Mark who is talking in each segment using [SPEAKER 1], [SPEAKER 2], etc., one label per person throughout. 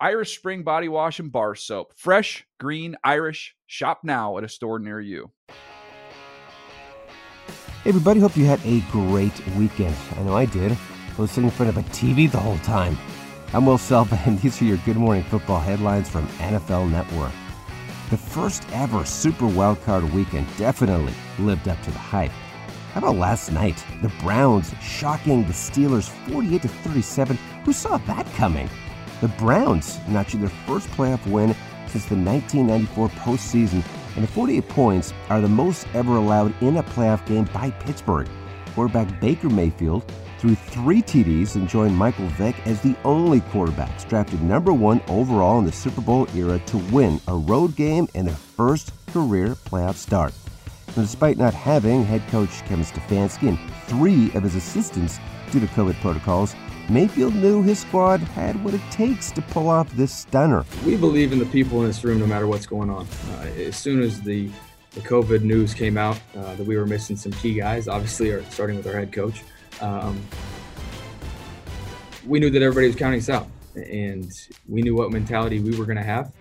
[SPEAKER 1] Irish Spring Body Wash and Bar Soap. Fresh, green, Irish. Shop now at a store near you.
[SPEAKER 2] Hey everybody, hope you had a great weekend. I know I did. I was sitting in front of a TV the whole time. I'm Will Selva, and these are your Good Morning Football headlines from NFL Network. The first ever Super Wildcard weekend definitely lived up to the hype. How about last night? The Browns shocking the Steelers 48 to 37. Who saw that coming? The Browns notching their first playoff win since the 1994 postseason, and the 48 points are the most ever allowed in a playoff game by Pittsburgh. Quarterback Baker Mayfield threw three TDs and joined Michael Vick as the only quarterbacks drafted number one overall in the Super Bowl era to win a road game in their first career playoff start. And despite not having head coach Kevin Stefanski and three of his assistants due to COVID protocols, Mayfield knew his squad had what it takes to pull off this stunner.
[SPEAKER 3] We believe in the people in this room no matter what's going on. Uh, as soon as the, the COVID news came out uh, that we were missing some key guys, obviously, starting with our head coach, um, we knew that everybody was counting us out. And we knew what mentality we were going to have.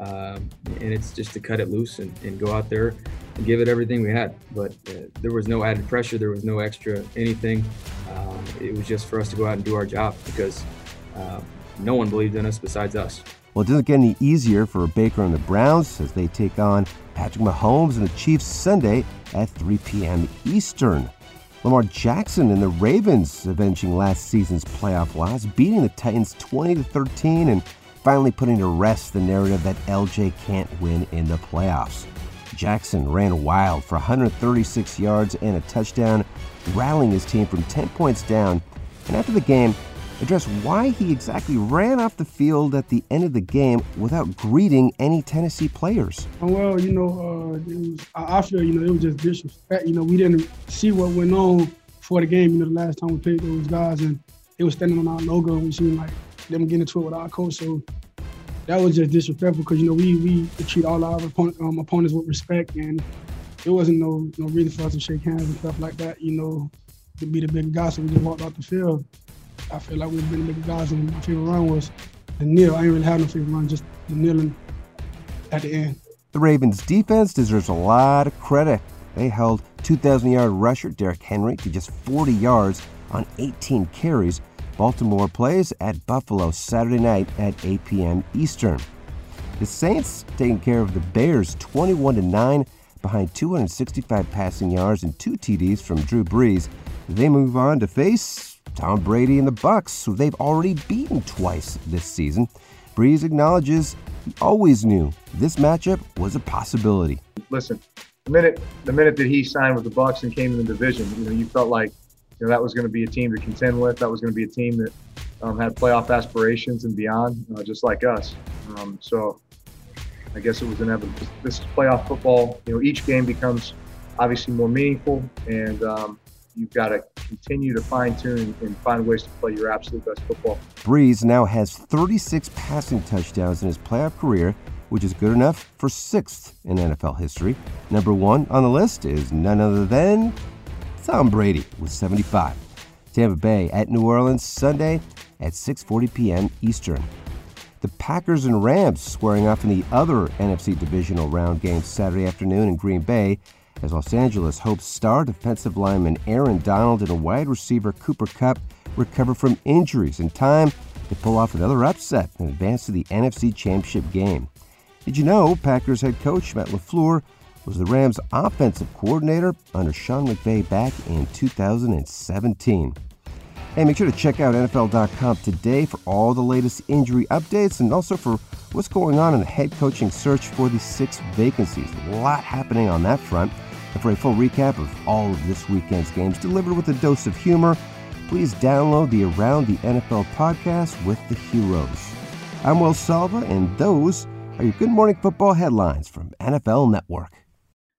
[SPEAKER 3] Um, and it's just to cut it loose and, and, go out there and give it everything we had. But uh, there was no added pressure, there was no extra anything. Um, it was just for us to go out and do our job because uh, no one believed in us besides us.
[SPEAKER 2] Well, it doesn't get any easier for Baker and the Browns as they take on Patrick Mahomes and the Chiefs Sunday at 3 p.m. Eastern. Lamar Jackson and the Ravens avenging last season's playoff loss, beating the Titans 20 to 13 and finally putting to rest the narrative that LJ can't win in the playoffs. Jackson ran wild for 136 yards and a touchdown, rallying his team from 10 points down. And after the game, addressed why he exactly ran off the field at the end of the game without greeting any Tennessee players.
[SPEAKER 4] Well, you know, uh, was, I feel you know it was just disrespect. You know, we didn't see what went on for the game. You know, the last time we played those guys, and they were standing on our logo, and we seen like them get into it with our coach. So that was just disrespectful because you know we we treat all our opponent, um, opponents with respect, and it wasn't no no reason for us to shake hands and stuff like that. You know, to be the big guy, so we just walked off the field. I feel like we've been the big guys, and my favorite run was the kneel. I ain't really have no favorite run, just the kneeling at the end.
[SPEAKER 2] The Ravens defense deserves a lot of credit. They held 2,000 yard rusher Derrick Henry to just 40 yards on 18 carries Baltimore plays at Buffalo Saturday night at 8 p.m. Eastern. The Saints taking care of the Bears 21 9 behind 265 passing yards and two TDs from Drew Brees. They move on to face Tom Brady and the Bucs, who they've already beaten twice this season. Brees acknowledges he always knew this matchup was a possibility.
[SPEAKER 5] Listen, the minute the minute that he signed with the Bucs and came in the division, you know, you felt like you know, that was going to be a team to contend with. That was going to be a team that um, had playoff aspirations and beyond, uh, just like us. Um, so I guess it was inevitable. This is playoff football. You know, each game becomes obviously more meaningful, and um, you've got to continue to fine tune and find ways to play your absolute best football.
[SPEAKER 2] Brees now has 36 passing touchdowns in his playoff career, which is good enough for sixth in NFL history. Number one on the list is none other than Tom Brady with 75. Tampa Bay at New Orleans Sunday at 6:40 p.m. Eastern. The Packers and Rams squaring off in the other NFC divisional round game Saturday afternoon in Green Bay as Los Angeles hopes star defensive lineman Aaron Donald and wide receiver Cooper Kupp recover from injuries in time to pull off another upset and advance to the NFC Championship game. Did you know Packers head coach Matt LaFleur was the Rams' offensive coordinator under Sean McVay back in 2017. Hey, make sure to check out NFL.com today for all the latest injury updates and also for what's going on in the head coaching search for the six vacancies. A lot happening on that front. And for a full recap of all of this weekend's games delivered with a dose of humor, please download the Around the NFL podcast with the heroes. I'm Will Selva, and those are your Good Morning Football headlines from NFL Network.